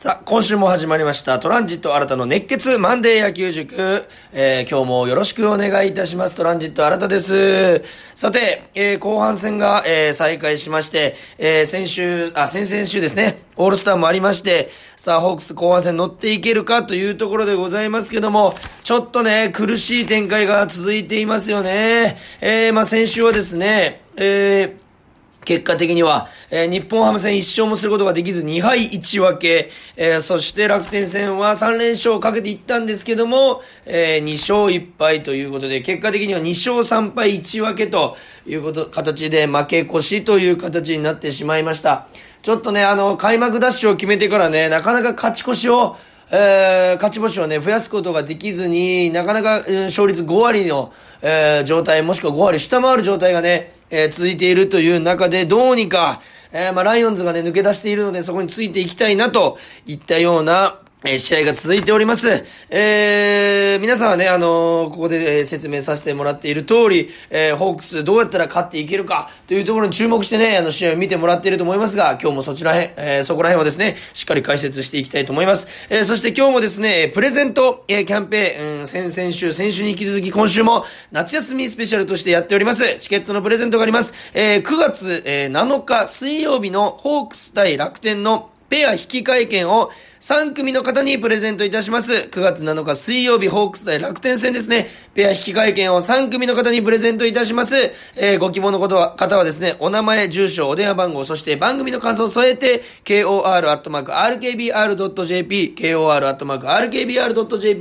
さあ、今週も始まりました、トランジット新たの熱血マンデー野球塾。えー、今日もよろしくお願いいたします。トランジット新たです。さて、えー、後半戦が、えー、再開しまして、えー、先週、あ、先々週ですね、オールスターもありまして、さあ、ホークス後半戦乗っていけるかというところでございますけども、ちょっとね、苦しい展開が続いていますよね。えー、まあ先週はですね、え、結果的には、えー、日本ハム戦1勝もすることができず2敗1分け、えー、そして楽天戦は3連勝をかけていったんですけども、えー、2勝1敗ということで、結果的には2勝3敗1分けということ、形で負け越しという形になってしまいました。ちょっとね、あの、開幕ダッシュを決めてからね、なかなか勝ち越しを、えー、勝ち星をね、増やすことができずに、なかなか、勝率5割の、えー、状態、もしくは5割下回る状態がね、えー、続いているという中で、どうにか、えー、まあ、ライオンズがね、抜け出しているので、そこについていきたいな、といったような、えー、試合が続いております。えー、皆さんはね、あのー、ここで、えー、説明させてもらっている通り、えー、ホークスどうやったら勝っていけるかというところに注目してね、あの、試合を見てもらっていると思いますが、今日もそちらへ、えー、そこら辺はですね、しっかり解説していきたいと思います。えー、そして今日もですね、プレゼント、えー、キャンペーン、うん、先々週、先週に引き続き今週も夏休みスペシャルとしてやっております。チケットのプレゼントがあります。えー、9月、えー、7日水曜日のホークス対楽天のペア引換券を3組の方にプレゼントいたします。9月7日水曜日、ホークス対楽天戦ですね。ペア引換券を3組の方にプレゼントいたします。えー、ご希望の方は方はですね、お名前、住所、お電話番号、そして番組の感想を添えて、kor.rkbr.jp、kor.rkbr.jp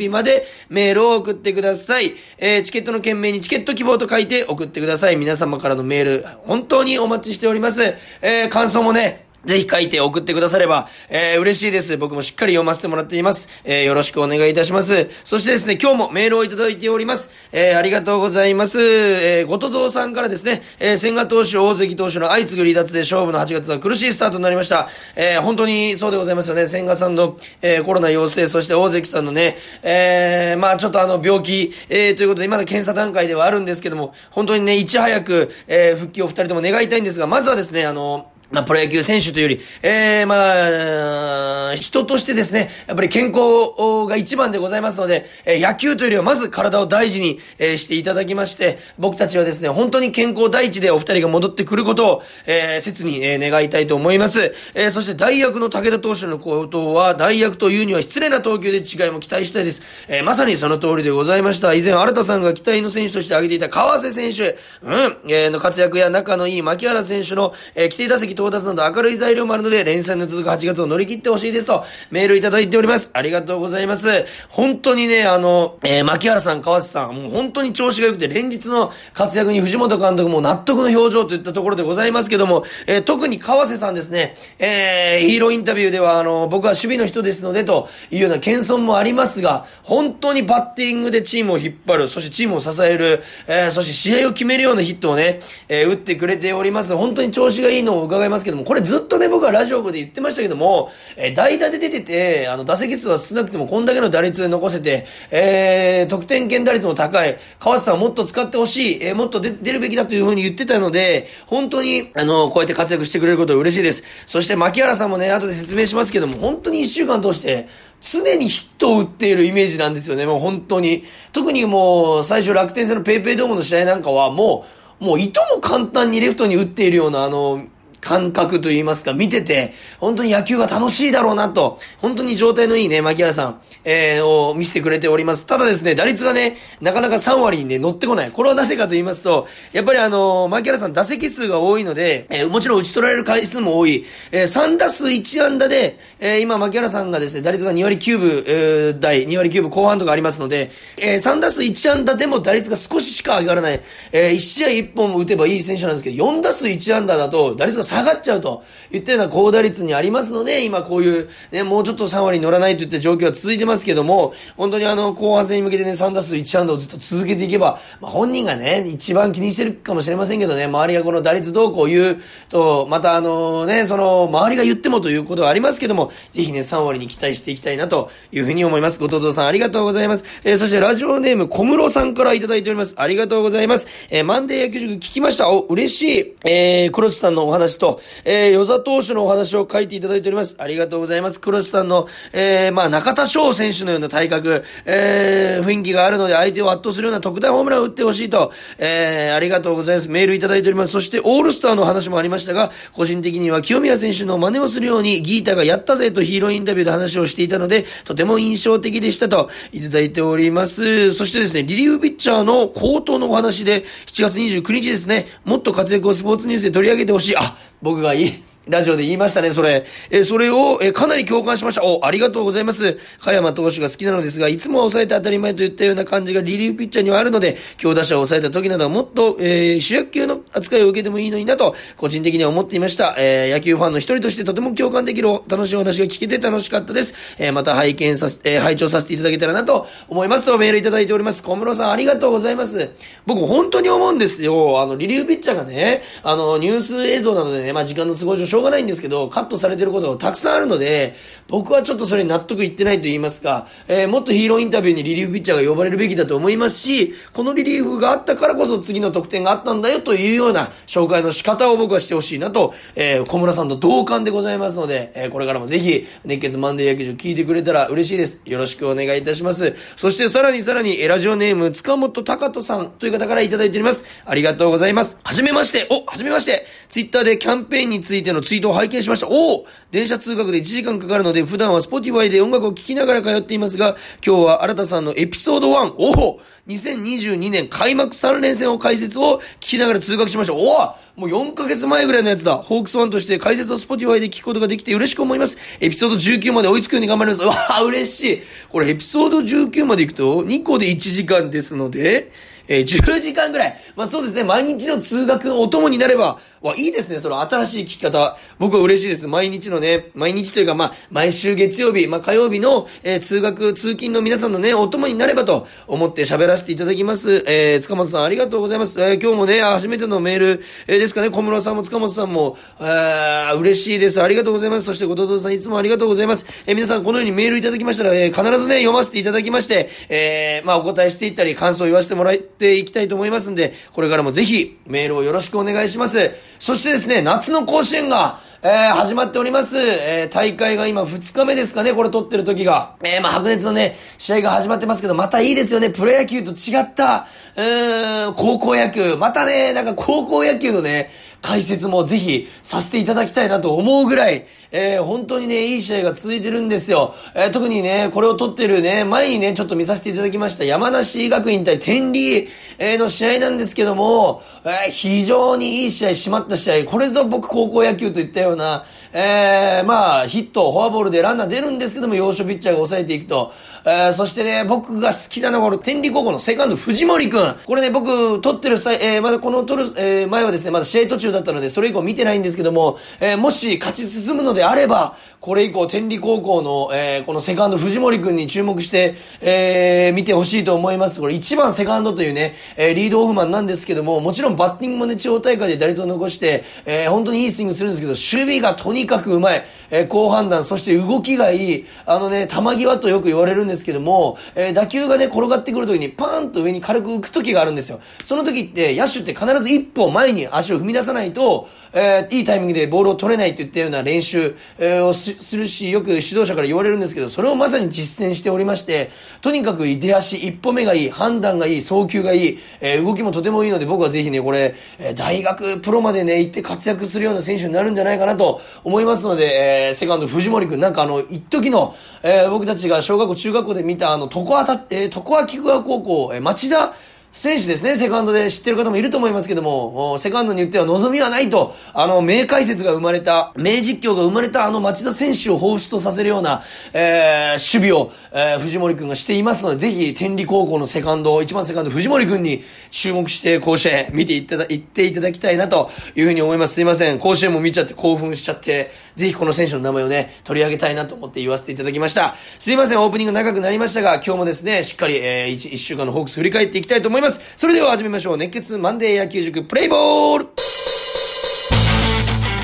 までメールを送ってください。えー、チケットの件名にチケット希望と書いて送ってください。皆様からのメール、本当にお待ちしております。えー、感想もね、ぜひ書いて送ってくだされば、えー、嬉しいです。僕もしっかり読ませてもらっています。えー、よろしくお願いいたします。そしてですね、今日もメールをいただいております。えー、ありがとうございます。えー、ごとぞうさんからですね、えー、千賀投手、大関投手の相次ぐ離脱で勝負の8月は苦しいスタートになりました。えー、本当にそうでございますよね。千賀さんの、えー、コロナ陽性、そして大関さんのね、えー、まあちょっとあの、病気、えー、ということで、まだ検査段階ではあるんですけども、本当にね、いち早く、えー、復帰を二人とも願いたいんですが、まずはですね、あの、まあ、プロ野球選手というより、ええー、まあ、人としてですね、やっぱり健康が一番でございますので、えー、野球というよりはまず体を大事に、えー、していただきまして、僕たちはですね、本当に健康第一でお二人が戻ってくることを、えー、切に、えー、願いたいと思います。えー、そして大役の武田投手のことは、大役というには失礼な投球で違いも期待したいです。えー、まさにその通りでございました。以前、新田さんが期待の選手として挙げていた川瀬選手、うん、えー、の活躍や仲のいい牧原選手の、えー、規定打席到達など明るい材料もあるので、連載の続く8月を乗り切ってほしいですと、メールいただいております。ありがとうございます。本当にね、あの、えー、牧原さん、川瀬さん、もう本当に調子が良くて、連日の活躍に藤本監督も納得の表情といったところでございますけども、えー、特に川瀬さんですね、えー、ヒーローインタビューでは、あの、僕は守備の人ですので、というような謙遜もありますが、本当にバッティングでチームを引っ張る、そしてチームを支える、えー、そして試合を決めるようなヒットをね、えー、打ってくれております。本当に調子がいいのを伺いますけども、これずっとね、僕はラジオで言ってましたけども、えー、代打で出てて、あの、打席数は少なくてもこんだけの打率で残せて、えー、得点圏打率も高い、川瀬さんをもっと使ってほしい、えー、もっと出るべきだというふうに言ってたので、本当に、あの、こうやって活躍してくれることは嬉しいです。そして、牧原さんもね、後で説明しますけども、本当に一週間通して、常にヒットを打っているイメージなんですよね、もう本当に。特にもう、最初楽天戦のペイペイドームの試合なんかは、もう、もういとも簡単にレフトに打っているような、あの、感覚と言いますか、見てて、本当に野球が楽しいだろうなと、本当に状態のいいね、牧原さん、えー、を見せてくれております。ただですね、打率がね、なかなか3割にね、乗ってこない。これはなぜかと言いますと、やっぱりあのー、牧原さん打席数が多いので、えー、もちろん打ち取られる回数も多い、えー、3打数1安打で、えー、今、牧原さんがですね、打率が2割9分、えー、台、2割9分後半とかありますので、えー、3打数1安打でも打率が少ししか上がらない、えー、1試合1本打てばいい選手なんですけど、4打数1安打だと、打率が下がっちゃうと言ったような高打率にありますので、今こういう、ね、もうちょっと3割乗らないといった状況は続いてますけども、本当にあの、後半戦に向けてね、3打数1安打をずっと続けていけば、まあ、本人がね、一番気にしてるかもしれませんけどね、周りがこの打率どうこう言うと、またあのね、その、周りが言ってもということはありますけども、ぜひね、3割に期待していきたいなというふうに思います。ごとぞさんありがとうございます。えー、そしてラジオネーム小室さんからいただいております。ありがとうございます。えー、マンデー野球塾聞きました。お、嬉しい。えー、クロスさんのお話と、えー、与座投手のお話を書いていただいております。ありがとうございます。黒瀬さんの、えー、まあ、中田翔選手のような体格、えー、雰囲気があるので相手を圧倒するような特大ホームランを打ってほしいと、えー、ありがとうございます。メールいただいております。そして、オールスターの話もありましたが、個人的には清宮選手の真似をするように、ギータがやったぜとヒーローインタビューで話をしていたので、とても印象的でしたと、いただいております。そしてですね、リリーフピッチャーの高騰のお話で、7月29日ですね、もっと活躍をスポーツニュースで取り上げてほしい。あ、僕がいい。ラジオで言いましたね、それ。えそれを、えかなり共感しました。お、ありがとうございます。加山投手が好きなのですが、いつも抑えて当たり前といったような感じがリリーフピッチャーにはあるので、強打者を抑えた時などはもっと、えー、主役級の扱いを受けてもいいのになと、個人的には思っていました。えー、野球ファンの一人としてとても共感できる楽しいお話が聞けて楽しかったです。えー、また拝見させ、えー、拝聴させていただけたらなと思いますとメールいただいております。小室さんありがとうございます。僕本当に思うんですよ。あの、リリーフピッチャーがね、あの、ニュース映像などでね、まあ時間の都合上ょうがないんですけど、カットされてることがたくさんあるので、僕はちょっとそれに納得いってないと言いますか、えー、もっとヒーローインタビューにリリーフピッチャーが呼ばれるべきだと思いますし、このリリーフがあったからこそ次の得点があったんだよというような紹介の仕方を僕はしてほしいなと、えー、小村さんと同感でございますので、えー、これからもぜひ、熱血マンデー野球場聞いてくれたら嬉しいです。よろしくお願いいたします。そしてさらにさらに、ラジオネーム、塚本隆人さんという方からいただいております。ありがとうございます。はじめまして、お、はじめまして、ツイッターでキャンペーンについてのツイートを拝見しました。おお電車通学で1時間かかるので、普段は Spotify で音楽を聴きながら通っていますが、今日は新田さんのエピソード1、おお !2022 年開幕3連戦を解説を聞きながら通学しました。おおもう4ヶ月前ぐらいのやつだ。ホークスワンとして解説を Spotify で聞くことができて嬉しく思います。エピソード19まで追いつくように頑張ります。うわぁ、嬉しい。これエピソード19まで行くと2個で1時間ですので、えー、10時間ぐらい。まあそうですね、毎日の通学のお供になれば、わ、いいですね、その新しい聞き方。僕は嬉しいです。毎日のね、毎日というか、まあ、毎週月曜日、まあ火曜日の、えー、通学、通勤の皆さんのね、お供になればと思って喋らせていただきます。えー、塚本さんありがとうございます。えー、今日もね、初めてのメール、えー、ですかね、小室さんも塚本さんも、えー、嬉しいです。ありがとうございます。そして、後藤さんいつもありがとうございます。えー、皆さんこのようにメールいただきましたら、えー、必ずね、読ませていただきまして、えー、まあ、お答えしていったり、感想を言わせてもらっていきたいと思います。んで、これからもぜひメールをよろしくお願いします。そしてですね、夏の甲子園が、えー、始まっております。えー、大会が今2日目ですかね、これ撮ってる時が。えー、まあ、白熱のね、試合が始まってますけど、またいいですよね。プロ野球と違った、うーん、高校野球。またね、なんか高校野球のね、解説もぜひさせていただきたいなと思うぐらい、えー、本当にね、いい試合が続いてるんですよ。えー、特にね、これを撮ってるね、前にね、ちょっと見させていただきました山梨学院対天理、え、の試合なんですけども、えー、非常にいい試合、締まった試合、これぞ僕高校野球といったような、えー、まあ、ヒット、フォアボールでランナー出るんですけども、要所ピッチャーが抑えていくと。えー、そしてね、僕が好きなのが、この天理高校のセカンド、藤森くん。これね、僕、撮ってる際、えー、まだこの撮る、えー、前はですね、まだ試合途中だったので、それ以降見てないんですけども、えー、もし勝ち進むのであれば、これ以降、天理高校の、えー、このセカンド、藤森くんに注目して、えー、見てほしいと思います。これ1番セカンドというね、えー、リードオフマンなんですけども、もちろんバッティングもね、地方大会で打率を残して、えー、本当にいいスイングするんですけど、守備がとにかくうまい。えー、好判断、そして動きがいい。あのね、球際とよく言われるんですけども、えー、打球がね、転がってくるときにパーンと上に軽く浮くときがあるんですよ。その時って、野手って必ず一歩前に足を踏み出さないと、えー、いいタイミングでボールを取れないといったような練習、えー、をするし、よく指導者から言われるんですけど、それをまさに実践しておりまして、とにかく出足、一歩目がいい、判断がいい、送球がいい、えー、動きもとてもいいので、僕はぜひね、これ、えー、大学、プロまでね、行って活躍するような選手になるんじゃないかなと思いますので、えー、セカンド藤森くん、なんかあの、一時の、えー、僕たちが小学校、中学校で見た、あの、床た、えー、床菊川高校、えー、町田、選手ですね、セカンドで知ってる方もいると思いますけども、セカンドに言っては望みはないと、あの、名解説が生まれた、名実況が生まれたあの町田選手を彷彿とさせるような、えー、守備を、えー、藤森くんがしていますので、ぜひ、天理高校のセカンド、一番セカンド藤森くんに注目して甲子園見ていただ、行っていただきたいなというふうに思います。すいません。甲子園も見ちゃって興奮しちゃって、ぜひこの選手の名前をね、取り上げたいなと思って言わせていただきました。すいません、オープニング長くなりましたが、今日もですね、しっかり、えー、1, 1週間のホークス振り返っていきたいと思います。それでは始めましょう。熱血マンデー野球塾プレイボール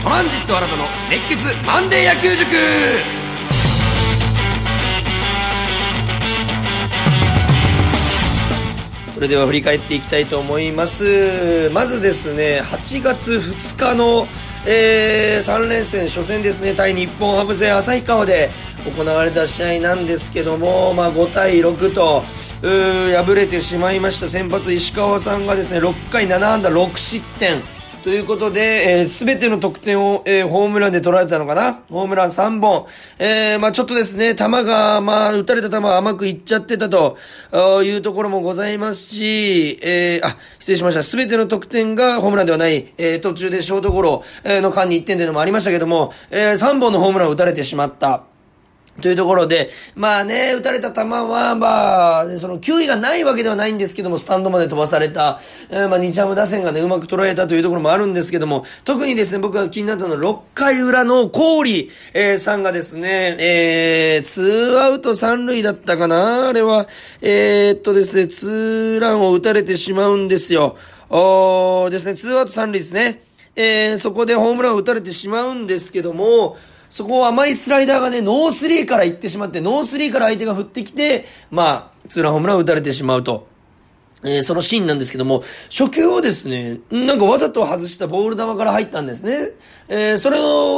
トランジット新たの熱血マンデー野球塾それでは振り返っていきたいと思います。まずですね、8月2日のえー、3連戦初戦ですね、対日本ハム戦旭川で行われた試合なんですけども、まあ、5対6と、敗れてしまいました先発石川さんがですね、6回7安打6失点。ということで、す、えー、べ、ての得点を、えー、ホームランで取られたのかな？ホームラン3本。えー、まあちょっとですね、球が、まあ打たれた球が甘くいっちゃってたというところもございますし、えー、あ、失礼しました。すべての得点がホームランではない、えー、途中でショートゴロの間に1点というのもありましたけども、えー、3本のホームランを打たれてしまった。というところで、まあね、打たれた球は、まあ、その、球威がないわけではないんですけども、スタンドまで飛ばされた、えー、まあ、日ハム打線がね、うまく捉えたというところもあるんですけども、特にですね、僕が気になったのは、6回裏の氷、えー、さんがですね、えー、ツーアウト三塁だったかなあれは、えー、っとですね、ツーランを打たれてしまうんですよ。おーですね、ツーアウト三塁ですね。えー、そこでホームランを打たれてしまうんですけども、そこを甘いスライダーがね、ノースリーから行ってしまって、ノースリーから相手が振ってきて、まあ、ツーランホームランを打たれてしまうと。えー、そのシーンなんですけども、初球をですね、なんかわざと外したボール球から入ったんですね。えー、それ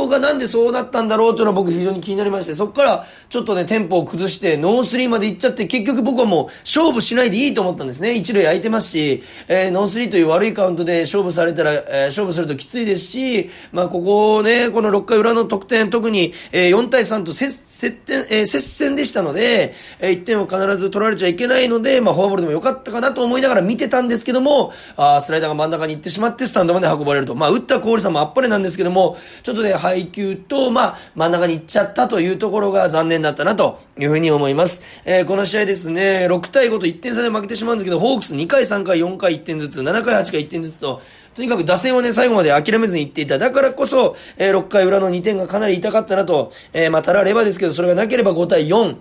がなんでそうなったんだろうというのは僕非常に気になりまして、そこからちょっとね、テンポを崩して、ノースリーまで行っちゃって、結局僕はもう勝負しないでいいと思ったんですね。一塁空いてますし、えー、ノースリーという悪いカウントで勝負されたら、えー、勝負するときついですし、まあここね、この6回裏の得点、特に、えー、4対3と接点、えー、接戦でしたので、えー、1点を必ず取られちゃいけないので、まあフォアボールでもよかったかなと思いいながら見てたんですけども、あスライダーが真ん中に行ってしまってスタンドまで運ばれると。まあ打った氷さんもあっぱれなんですけども、ちょっとね、配球と、まあ、真ん中に行っちゃったというところが残念だったなというふうに思います。えー、この試合ですね、6対5と1点差で負けてしまうんですけど、ホークス2回、3回、4回1点ずつ、7回、8回1点ずつと、とにかく打線をね、最後まで諦めずに行っていた。だからこそ、えー、6回裏の2点がかなり痛かったなと、えー、まあ、たらればですけど、それがなければ5対4、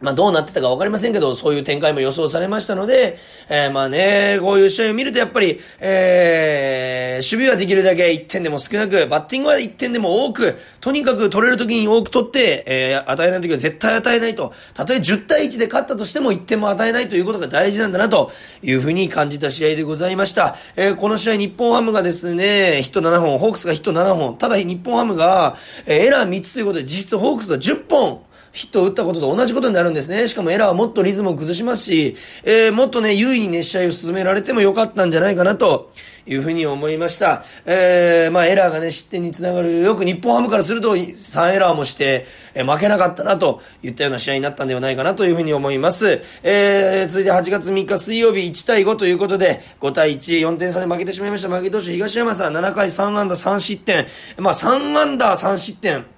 まあどうなってたかわかりませんけど、そういう展開も予想されましたので、えー、まあね、こういう試合を見るとやっぱり、えー、守備はできるだけ1点でも少なく、バッティングは1点でも多く、とにかく取れる時に多く取って、えー、与えない時は絶対与えないと。たとえ10対1で勝ったとしても1点も与えないということが大事なんだなというふうに感じた試合でございました。えー、この試合日本ハムがですね、ヒット7本、ホークスがヒット7本、ただ日本ハムが、えー、エラー3つということで実質ホークスは10本、ヒットを打ったことと同じことになるんですね。しかもエラーはもっとリズムを崩しますし、えー、もっとね、優位にね、試合を進められてもよかったんじゃないかなというふうに思いました。えー、まあエラーがね、失点につながる。よく日本ハムからすると3エラーもして、えー、負けなかったなといったような試合になったんではないかなというふうに思います。えー、続いて8月3日水曜日1対5ということで、5対1、4点差で負けてしまいました。負け投手東山さん7回3安打3失点。まあ3安打3失点。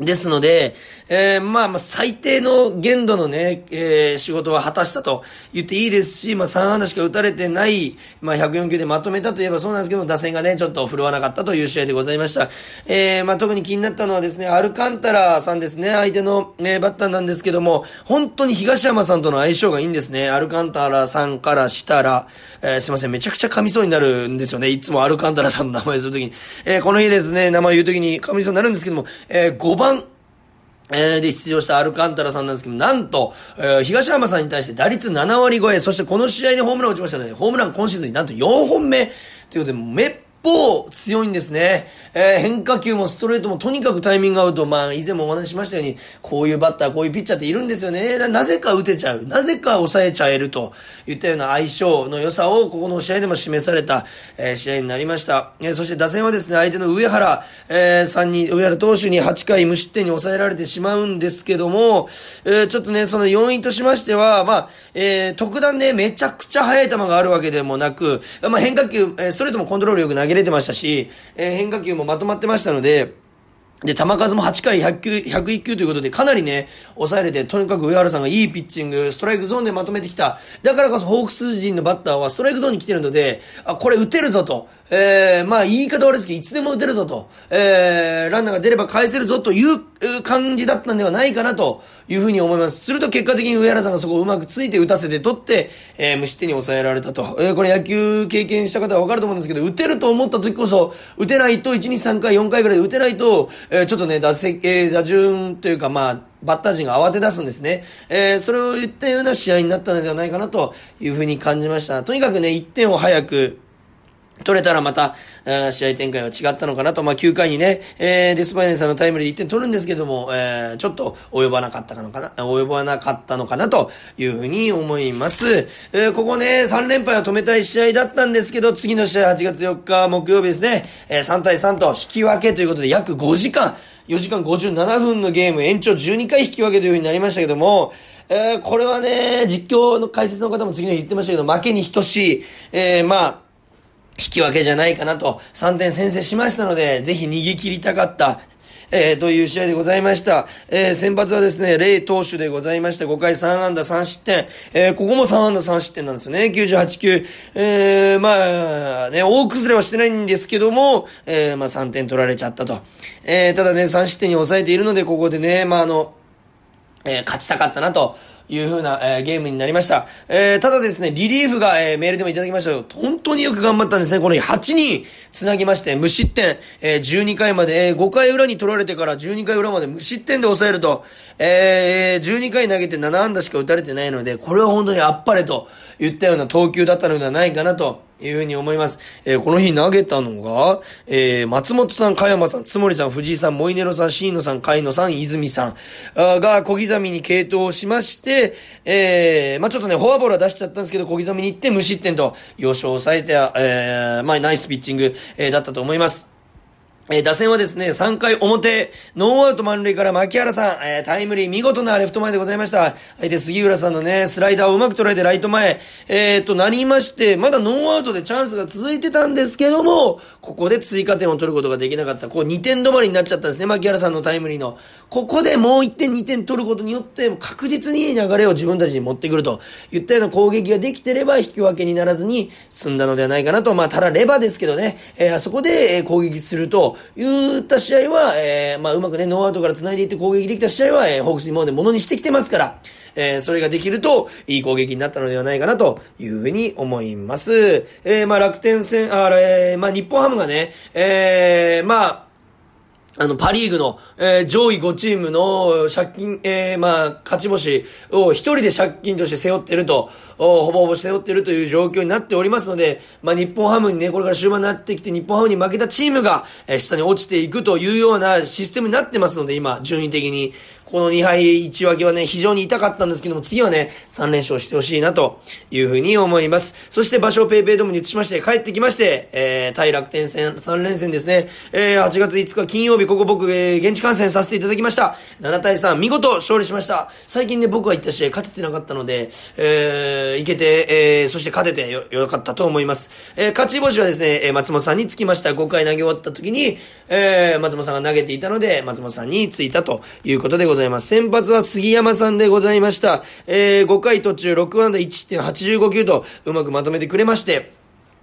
ですので、えー、まあまあ最低の限度のね、えー、仕事は果たしたと言っていいですし、まあ3安打しか打たれてない、まあ104球でまとめたといえばそうなんですけども打線がね、ちょっと振るわなかったという試合でございました。えー、まあ特に気になったのはですね、アルカンタラさんですね、相手の、ね、バッターなんですけども、本当に東山さんとの相性がいいんですね。アルカンタラさんからしたら、えー、すいません、めちゃくちゃ噛みそうになるんですよね。いつもアルカンタラさんの名前するときに。えー、この日ですね、名前言うときに噛みそうになるんですけども、えー、5番、えー、で出場したアルカンタラさんなんですけど、なんと、えー、東浜さんに対して打率7割超え、そしてこの試合でホームランを打ちましたので、ホームラン今シーズンになんと4本目ということで、めっ方強いんですね。えー、変化球もストレートもとにかくタイミング合うと、まあ以前もお話ししましたように、こういうバッター、こういうピッチャーっているんですよね。なぜか打てちゃう。なぜか抑えちゃえるといったような相性の良さをここの試合でも示された、えー、試合になりました。えー、そして打線はですね、相手の上原、えー、3人、上原投手に8回無失点に抑えられてしまうんですけども、えー、ちょっとね、その要因としましては、まあ、えー、特段ね、めちゃくちゃ速い球があるわけでもなく、まあ変化球、えー、ストレートもコントロールよく投げげれてましたし、えー、変化球もまとまってましたので、で、球数も8回100球、101球ということで、かなりね、抑えれて、とにかく上原さんがいいピッチング、ストライクゾーンでまとめてきた。だからこそ、ホークス陣のバッターはストライクゾーンに来てるので、あ、これ打てるぞと。えー、まあ、言い方悪いですけど、いつでも打てるぞと。えー、ランナーが出れば返せるぞという感じだったんではないかなというふうに思います。すると結果的に上原さんがそこをうまくついて打たせて取って、えー、無失点に抑えられたと。えー、これ野球経験した方はわかると思うんですけど、打てると思った時こそ、打てないと1、2、3回、4回ぐらいで打てないと、えー、ちょっとね、打席、えー、打順というか、まあ、バッター陣が慌て出すんですね。えー、それを言ったような試合になったのではないかなというふうに感じました。とにかくね、1点を早く、取れたらまた、試合展開は違ったのかなと。まあ、9回にね、えー、デスパイネンさんのタイムリー1点取るんですけども、えー、ちょっと及ばなかったのかな、及ばなかったのかなというふうに思います。えー、ここね、3連敗を止めたい試合だったんですけど、次の試合8月4日木曜日ですね、えー、3対3と引き分けということで約5時間、4時間57分のゲーム延長12回引き分けというふうになりましたけども、えー、これはね、実況の解説の方も次の日言ってましたけど、負けに等しい、えー、まあ、引き分けじゃないかなと、3点先制しましたので、ぜひ逃げ切りたかった、えー、という試合でございました。えー、先発はですね、レイ投手でございました。5回3安打3失点。えー、ここも3安打3失点なんですよね。98球。えー、まあ、ね、大崩れはしてないんですけども、えー、まあ3点取られちゃったと。えー、ただね、3失点に抑えているので、ここでね、まああの、えー、勝ちたかったなと。いう風な、えー、ゲームになりました。えー、ただですね、リリーフが、えー、メールでもいただきましたよ。本当によく頑張ったんですね。この8人繋ぎまして、無失点、えー、12回まで、えー、5回裏に取られてから12回裏まで無失点で抑えると、えー、12回投げて7安打しか打たれてないので、これは本当にあっぱれと言ったような投球だったのではないかなと。いうふうに思います。えー、この日投げたのが、えー、松本さん、加山さん、つもりさん、藤井さん、モイネロさん、椎野さん、海野さん、泉さんが小刻みに継投しまして、えー、まあちょっとね、フォアボールは出しちゃったんですけど、小刻みに行って無失点と、要所を抑えて、えー、まあナイスピッチング、えー、だったと思います。えー、打線はですね、3回表、ノーアウト満塁から牧原さん、えー、タイムリー見事なレフト前でございました。相手杉浦さんのね、スライダーをうまく捉えてライト前、えー、となりまして、まだノーアウトでチャンスが続いてたんですけども、ここで追加点を取ることができなかった。こう2点止まりになっちゃったんですね、牧原さんのタイムリーの。ここでもう1点2点取ることによって、確実にいい流れを自分たちに持ってくるといったような攻撃ができてれば引き分けにならずに済んだのではないかなと。まあ、たらればですけどね、えー、あそこで攻撃するといった試合は、えー、まあ、うまくね、ノーアウトから繋いでいって攻撃できた試合は、えー、ホークス今までものにしてきてますから、えー、それができると、いい攻撃になったのではないかな、というふうに思います。えー、まあ、楽天戦、あ、えー、まあ、日本ハムがね、えー、まあ、あの、パリーグの、えー、上位5チームの借金、えー、まあ、勝ち星を一人で借金として背負ってると、ほぼほぼ背負ってるという状況になっておりますので、まあ、日本ハムにね、これから終盤になってきて、日本ハムに負けたチームが、えー、下に落ちていくというようなシステムになってますので、今、順位的に。この2敗1分けはね、非常に痛かったんですけども、次はね、3連勝してほしいなというふうに思います。そして場所をペイペイドームに移しまして、帰ってきまして、えー、対楽天戦3連戦ですね。えー、8月5日金曜日、ここ僕、えー、現地観戦させていただきました。7対3、見事勝利しました。最近ね、僕が行った試合勝ててなかったので、えー、行けて、えー、そして勝ててよ、よかったと思います。えー、勝ち星はですね、えー、松本さんにつきました。5回投げ終わった時に、えー、松本さんが投げていたので、松本さんについたということでございます。ざいます。先発は杉山さんでございました。えー、5回途中6安打1.85球とうまくまとめてくれまして、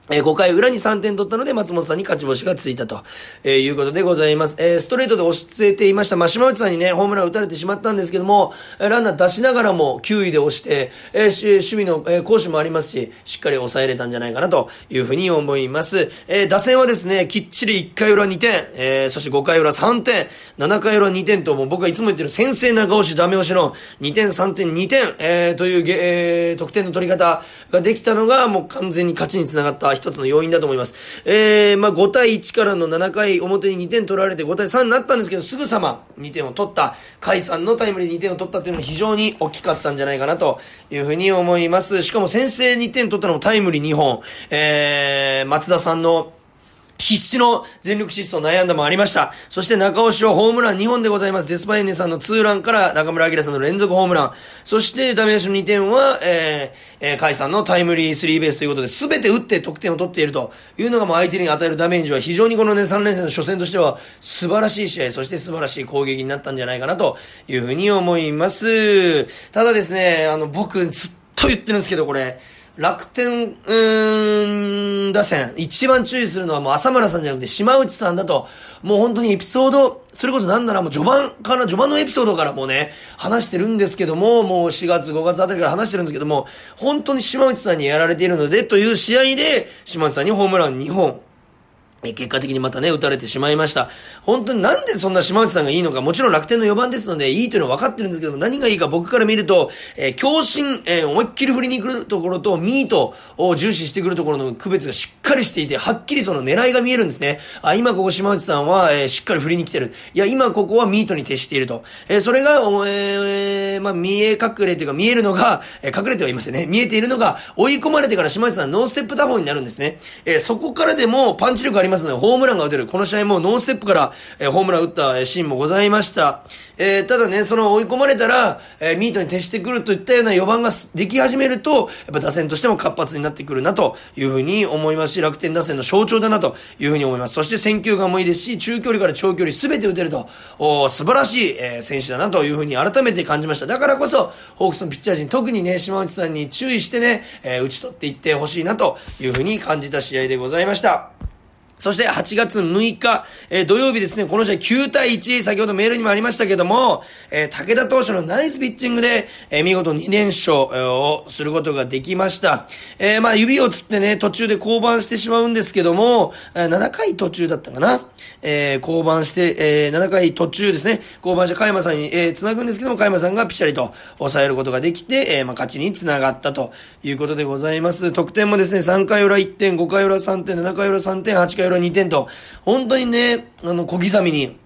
えー、5回裏に3点取ったので、松本さんに勝ち星がついたと、えー、いうことでございます。えー、ストレートで押し付けていました、まあ、島内さんにね、ホームラン打たれてしまったんですけども、ランナー出しながらも9位で押して、えー、守備の、えー、攻守もありますし、しっかり抑えれたんじゃないかなというふうに思います。えー、打線はですね、きっちり1回裏2点、えー、そして5回裏3点、7回裏2点と、もう僕がいつも言ってる先制長押し、ダメ押しの2点、3点、2点、えー、という、えー、得点の取り方ができたのが、もう完全に勝ちにつながった一つの要因だと思います。えー、まあ、5対1からの7回表に2点取られて5対3になったんですけど、すぐさま2点を取った、甲斐さんのタイムリー2点を取ったっていうのは非常に大きかったんじゃないかなというふうに思います。しかも先制2点取ったのもタイムリー2本、えー、松田さんの必死の全力疾走悩んだもありました。そして中尾はホームラン2本でございます。デスパイネさんのツーランから中村明さんの連続ホームラン。そしてダメ出しの2点は、えー、えー、カイさんのタイムリースリーベースということで、すべて打って得点を取っているというのがもう相手に与えるダメージは非常にこのね、3連戦の初戦としては素晴らしい試合、そして素晴らしい攻撃になったんじゃないかなというふうに思います。ただですね、あの、僕ずっと言ってるんですけど、これ、楽天、うーん、打線、一番注意するのはもう浅村さんじゃなくて島内さんだと、もう本当にエピソード、それこそなんならもう序盤から、序盤のエピソードからもうね、話してるんですけども、もう4月、5月あたりから話してるんですけども、本当に島内さんにやられているので、という試合で、島内さんにホームラン2本、え結果的にまたね、打たれてしまいました。本当になんでそんな島内さんがいいのか、もちろん楽天の4番ですので、いいというのは分かってるんですけども、何がいいか僕から見ると、えー、強振、えー、思いっきり振りに来るところと、ミートを重視してくるところの区別がしっかりしていて、はっきりその狙いが見えるんですね。あ、今ここ島内さんは、えー、しっかり振りに来てる。いや、今ここはミートに徹していると。えそれが、えまあ、見え隠れというか見えるのが、え隠れてはいますよね。見えているのが、追い込まれてから島内さんノーステップ打法になるんですね。えそこからでもパンチ力ありますますので、ホームランが出る。この試合もノーステップから、えー、ホームラン打ったシーンもございました。えー、ただね、その追い込まれたら、えー、ミートに徹してくるといったような4番ができ始めると、やっぱ打線としても活発になってくるなというふうに思いますし、楽天打線の象徴だなというふうに思います。そして選球眼もいいですし、中距離から長距離全て打てると、お素晴らしい、えー、選手だなというふうに改めて感じました。だからこそ、ホークスのピッチャー陣、特にね、島内さんに注意してね、えー、打ち取っていってほしいなというふうに感じた試合でございました。そして8月6日、えー、土曜日ですね、この試合9対1、先ほどメールにもありましたけども、えー、武田投手のナイスピッチングで、えー、見事2連勝をすることができました。えまあ指をつってね、途中で降板してしまうんですけども、え7回途中だったかな。え降板して、え7回途中ですね、降板して加山さんに、え繋ぐんですけども、加山さんがピシャリと抑えることができて、えまあ勝ちに繋がったということでございます。得点もですね、3回裏1点、5回裏3点、7回裏3点、8回裏2点と、本当にね、あの、小刻みに、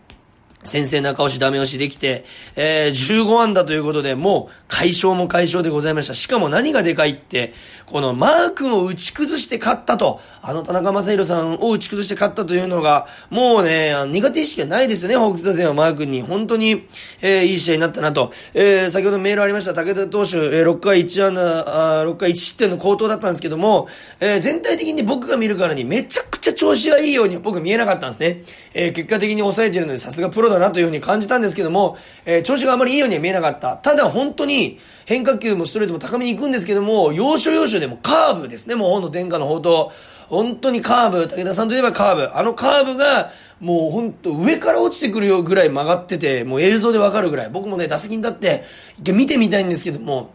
先生中押しダメ押しできて、えー、15安打ということで、もう、解消も解消でございました。しかも何がでかいって、このマー君を打ち崩して勝ったと、あの田中正宏さんを打ち崩して勝ったというのが、もうね、苦手意識がないですよね、ホークス打線はマー君に。本当に、えー、いい試合になったなと。えー、先ほどメールありました、武田投手、えー、6回1安打、あ6回1失点の高騰だったんですけども、えー、全体的に僕が見るからにめちゃくちゃ調子がいいように僕見えなかったんですね。えー、結果的に抑えているので、さすがプロだなというふうに感じたんですけども、えー、調子があまりいいようには見えなかった。ただ本当に、変化球もストレートも高めに行くんですけども、要所要所でもカーブですね、もう本の天下の宝刀。本当にカーブ、武田さんといえばカーブ。あのカーブが、もう本当上から落ちてくるよぐらい曲がってて、もう映像でわかるぐらい。僕もね、打席に立って、見てみたいんですけども、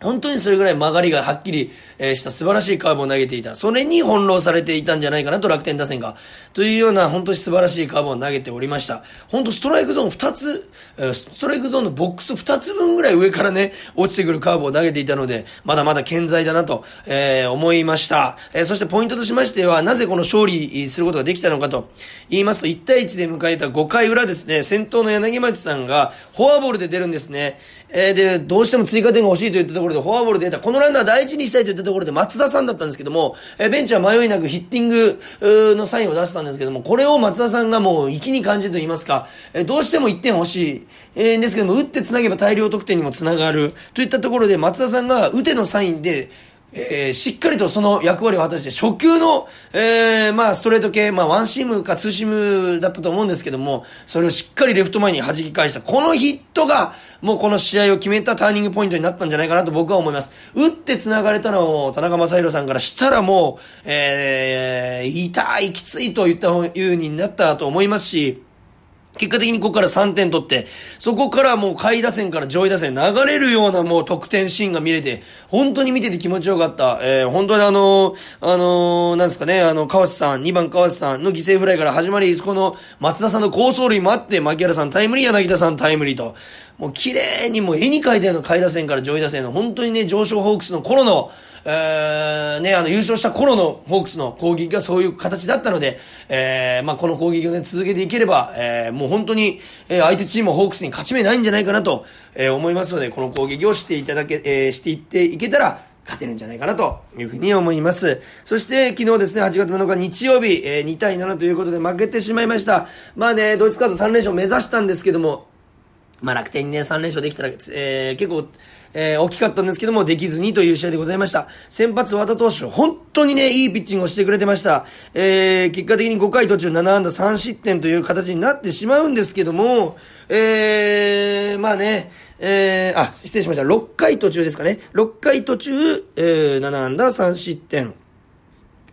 本当にそれぐらい曲がりがはっきり、した素晴らしいカーブを投げていた。それに翻弄されていたんじゃないかなと楽天打線が。というような本当に素晴らしいカーブを投げておりました。本当ストライクゾーン2つ、ストライクゾーンのボックス2つ分ぐらい上からね、落ちてくるカーブを投げていたので、まだまだ健在だなと、えー、思いました。えー、そしてポイントとしましては、なぜこの勝利することができたのかと言いますと、1対1で迎えた5回裏ですね、先頭の柳町さんがフォアボールで出るんですね。えー、で、どうしても追加点が欲しいといったところでフォアボールで出た。このランナー大事にしたいといったところで松田さんだったんですけども、えー、ベンチは迷いなくヒッティングのサインを出したんですけども、これを松田さんがもう粋に感じると言いますか、えー、どうしても1点欲しい。えー、ですけども、打って繋げば大量得点にも繋がる。といったところで松田さんが打てのサインで、えー、しっかりとその役割を果たして、初球の、えー、まあ、ストレート系、まあ、ワンシームかツーシームだったと思うんですけども、それをしっかりレフト前に弾き返した。このヒットが、もうこの試合を決めたターニングポイントになったんじゃないかなと僕は思います。打って繋がれたのを、田中正宏さんからしたらもう、えー、痛い、きついと言ったいうになったと思いますし、結果的にここから3点取って、そこからもう下位打線から上位打線流れるようなもう得点シーンが見れて、本当に見てて気持ちよかった。えー、本当にあのー、あのー、なんですかね、あの、川瀬さん、2番川瀬さんの犠牲フライから始まり、そこの松田さんの高走塁もあって、牧原さんタイムリー、柳田さんタイムリーと、もう綺麗にもう絵に描いたような下位打線から上位打線の本当にね、上昇ホークスの頃の、えー、ね、あの、優勝した頃のホークスの攻撃がそういう形だったので、えー、まあ、この攻撃をね、続けていければ、えー、もう本当に、えー、相手チームホークスに勝ち目ないんじゃないかなと、えー、思いますので、この攻撃をしていただけ、えー、していっていけたら、勝てるんじゃないかなというふうに思います。そして昨日ですね、8月7日日曜日、えー、2対7ということで負けてしまいました。まあね、ドイツカード3連勝目指したんですけども、まあ楽天にね、3連勝できたら、えー、結構、えー、大きかったんですけども、できずにという試合でございました。先発和田投手、本当にね、いいピッチングをしてくれてました。えー、結果的に5回途中7安打3失点という形になってしまうんですけども、えー、まあね、えー、あ、失礼しました。6回途中ですかね。6回途中、えー、7安打3失点。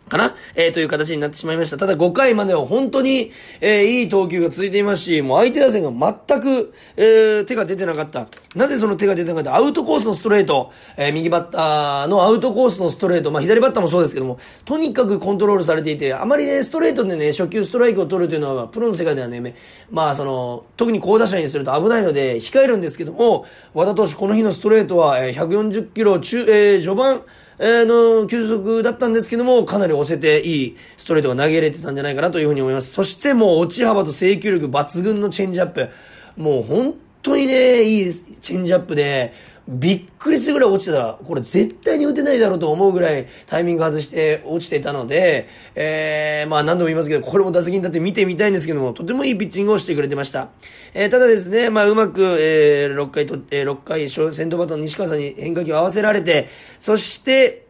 かな？えー、という形になってしまいました。ただ5回までは本当に、えー、いい投球が続いていますし、もう相手打線が全く、えー、手が出てなかった。なぜその手が出てなかった？アウトコースのストレート、えー、右バッターのアウトコースのストレート、まあ左バッターもそうですけども、とにかくコントロールされていて、あまりね、ストレートでね、初球ストライクを取るというのは、プロの世界ではね、まあその、特に高打者にすると危ないので、控えるんですけども、和田投手この日のストレートは、えー、140キロ中、えー、序盤、えー、の、球速だったんですけども、かなり押せていいストレートが投げれてたんじゃないかなというふうに思います。そしてもう落ち幅と制球力抜群のチェンジアップ。もう本当にね、いいチェンジアップで、びっくりするぐらい落ちてた。これ絶対に打てないだろうと思うぐらいタイミング外して落ちていたので、えー、まあ何度も言いますけど、これも打席に立って見てみたいんですけども、とてもいいピッチングをしてくれてました。えー、ただですね、まあうまく、えー、6回と、えー、6回、先頭バッターの西川さんに変化球を合わせられて、そして、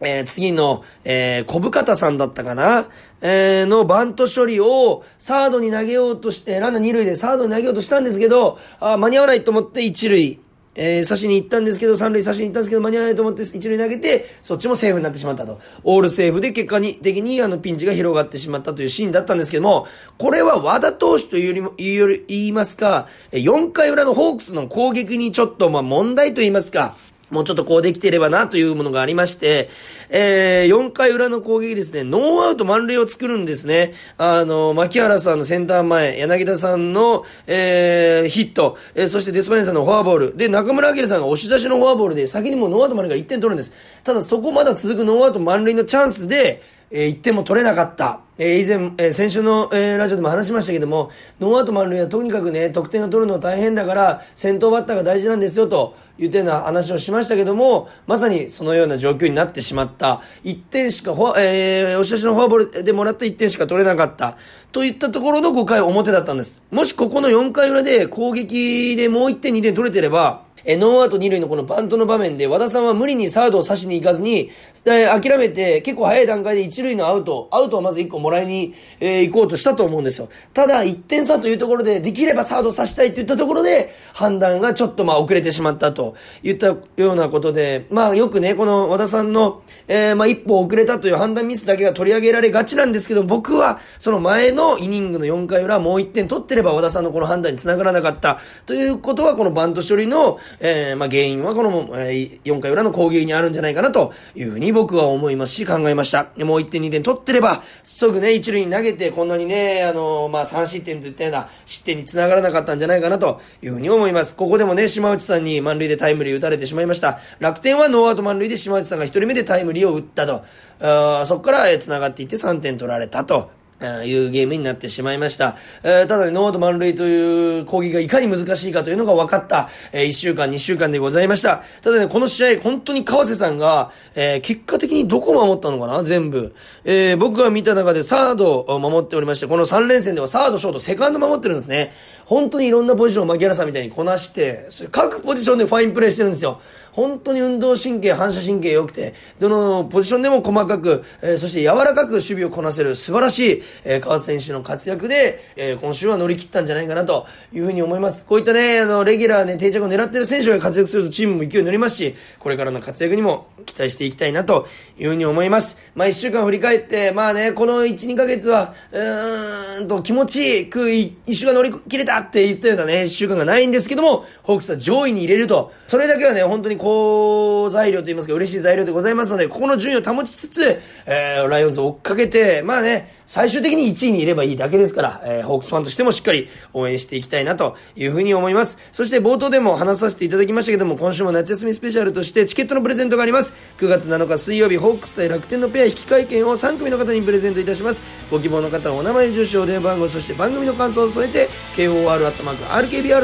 えー、次の、えー、小深田さんだったかなえー、のバント処理をサードに投げようとして、ランナー二塁でサードに投げようとしたんですけど、あ間に合わないと思って一塁、えー、刺しに行ったんですけど、三塁刺しに行ったんですけど、間に合わないと思って一塁投げて、そっちもセーフになってしまったと。オールセーフで結果に、的にあのピンチが広がってしまったというシーンだったんですけども、これは和田投手というよりも、言うより、言いますか、4回裏のホークスの攻撃にちょっとまあ問題と言いますか、もうちょっとこうできていればなというものがありまして、えー、4回裏の攻撃ですね、ノーアウト満塁を作るんですね。あの、牧原さんのセンター前、柳田さんの、えー、ヒット、えー、そしてデスパイネさんのフォアボール、で、中村晃さんが押し出しのフォアボールで、先にもうノーアウト満塁が1点取るんです。ただそこまだ続くノーアウト満塁のチャンスで、えー、1点も取れなかった。えー、以前、えー、先週の、えー、ラジオでも話しましたけども、ノーアウト満塁はとにかくね、得点を取るのは大変だから、先頭バッターが大事なんですよ、というような話をしましたけども、まさにそのような状況になってしまった。1点しか、えー、押し出しのフォアボールでもらった1点しか取れなかった。といったところの5回表だったんです。もしここの4回裏で攻撃でもう1点2点取れてれば、えノーアウト2塁のこのバントの場面で、和田さんは無理にサードを刺しに行かずに、えー、諦めて結構早い段階で1塁のアウト、アウトをまず1個もらいに、えー、行こうとしたと思うんですよ。ただ、1点差というところで、できればサードを刺したいといったところで、判断がちょっとまあ遅れてしまったといったようなことで、まあよくね、この和田さんの、えー、まあ一歩遅れたという判断ミスだけが取り上げられがちなんですけど、僕はその前のイニングの4回裏もう1点取ってれば和田さんのこの判断につながらなかったということは、このバント処理の、えー、まあ原因はこの、え4回裏の攻撃にあるんじゃないかなというふうに僕は思いますし考えました。もう1点2点取ってれば、すぐね、1塁に投げてこんなにね、あの、まあ、3失点といったような失点につながらなかったんじゃないかなというふうに思います。ここでもね、島内さんに満塁でタイムリー打たれてしまいました。楽天はノーアウト満塁で島内さんが1人目でタイムリーを打ったと。あそこから、え繋がっていって3点取られたと。いうゲームになってしまいました。えー、ただね、ノーアウト満塁という攻撃がいかに難しいかというのが分かった、えー、1週間、2週間でございました。ただね、この試合、本当に川瀬さんが、えー、結果的にどこ守ったのかな？全部。えー、僕が見た中でサードを守っておりまして、この3連戦ではサード、ショート、セカンド守ってるんですね。本当にいろんなポジションを牧原さんみたいにこなして、各ポジションでファインプレーしてるんですよ。本当に運動神経、反射神経良くて、どのポジションでも細かく、えー、そして柔らかく守備をこなせる素晴らしい、えー、川瀬選手の活躍で、えー、今週は乗り切ったんじゃないかなというふうに思います。こういったね、あの、レギュラーね、定着を狙ってる選手が活躍するとチームも勢いに乗りますし、これからの活躍にも期待していきたいなというふうに思います。まあ、一週間振り返って、まあね、この1、2ヶ月は、うーんと気持ちいいく一週間乗り切れたって言ったようなね、一週間がないんですけども、ホークスは上位に入れると、それだけはね、本当に好材料と言いますか、嬉しい材料でございますので、ここの順位を保ちつつ、えー、ライオンズを追っかけて、まあね、最終的に1位にいればいいだけですから、えー、ホークスファンとしてもしっかり応援していきたいなというふうに思います。そして冒頭でも話させていただきましたけども、今週も夏休みスペシャルとしてチケットのプレゼントがあります。9月7日水曜日、ホークス対楽天のペア引換券を3組の方にプレゼントいたします。ご希望の方はお名前、住所、お電話番号、そして番組の感想を添えて、kor.rkbr.jp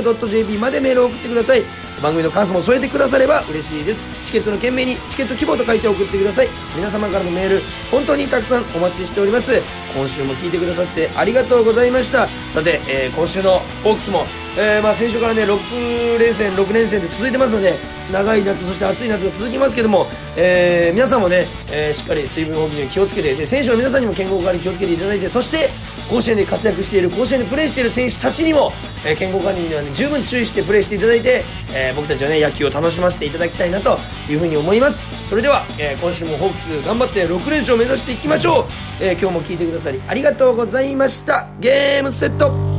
までメールを送ってください。番組の感想も添えてくだされば嬉しいです。チケットの件名にチケット希望と書いて送ってください。皆様からのメール、本当にたくさんお待ちしております。今週も聞いてくださってありがとうございましたさて、えー今週のホークスも、えーまあ、先週からね6連戦6連戦で続いてますので長い夏そして暑い夏が続きますけども、えー皆さんもね、えーしっかり水分補給に気をつけてで選手の皆さんにも健康管理に気をつけていただいてそして甲子園で活躍している甲子園でプレーしている選手たちにも、えー健康管理には、ね、十分注意してプレーしていただいて、えー僕たちはね野球を楽しませていただだきたいなというふうに思います。それでは、えー今週もホークス頑張って6連勝を目指していきましょう、えー今日も聞いてくださりありがとうございました。ゲームセット。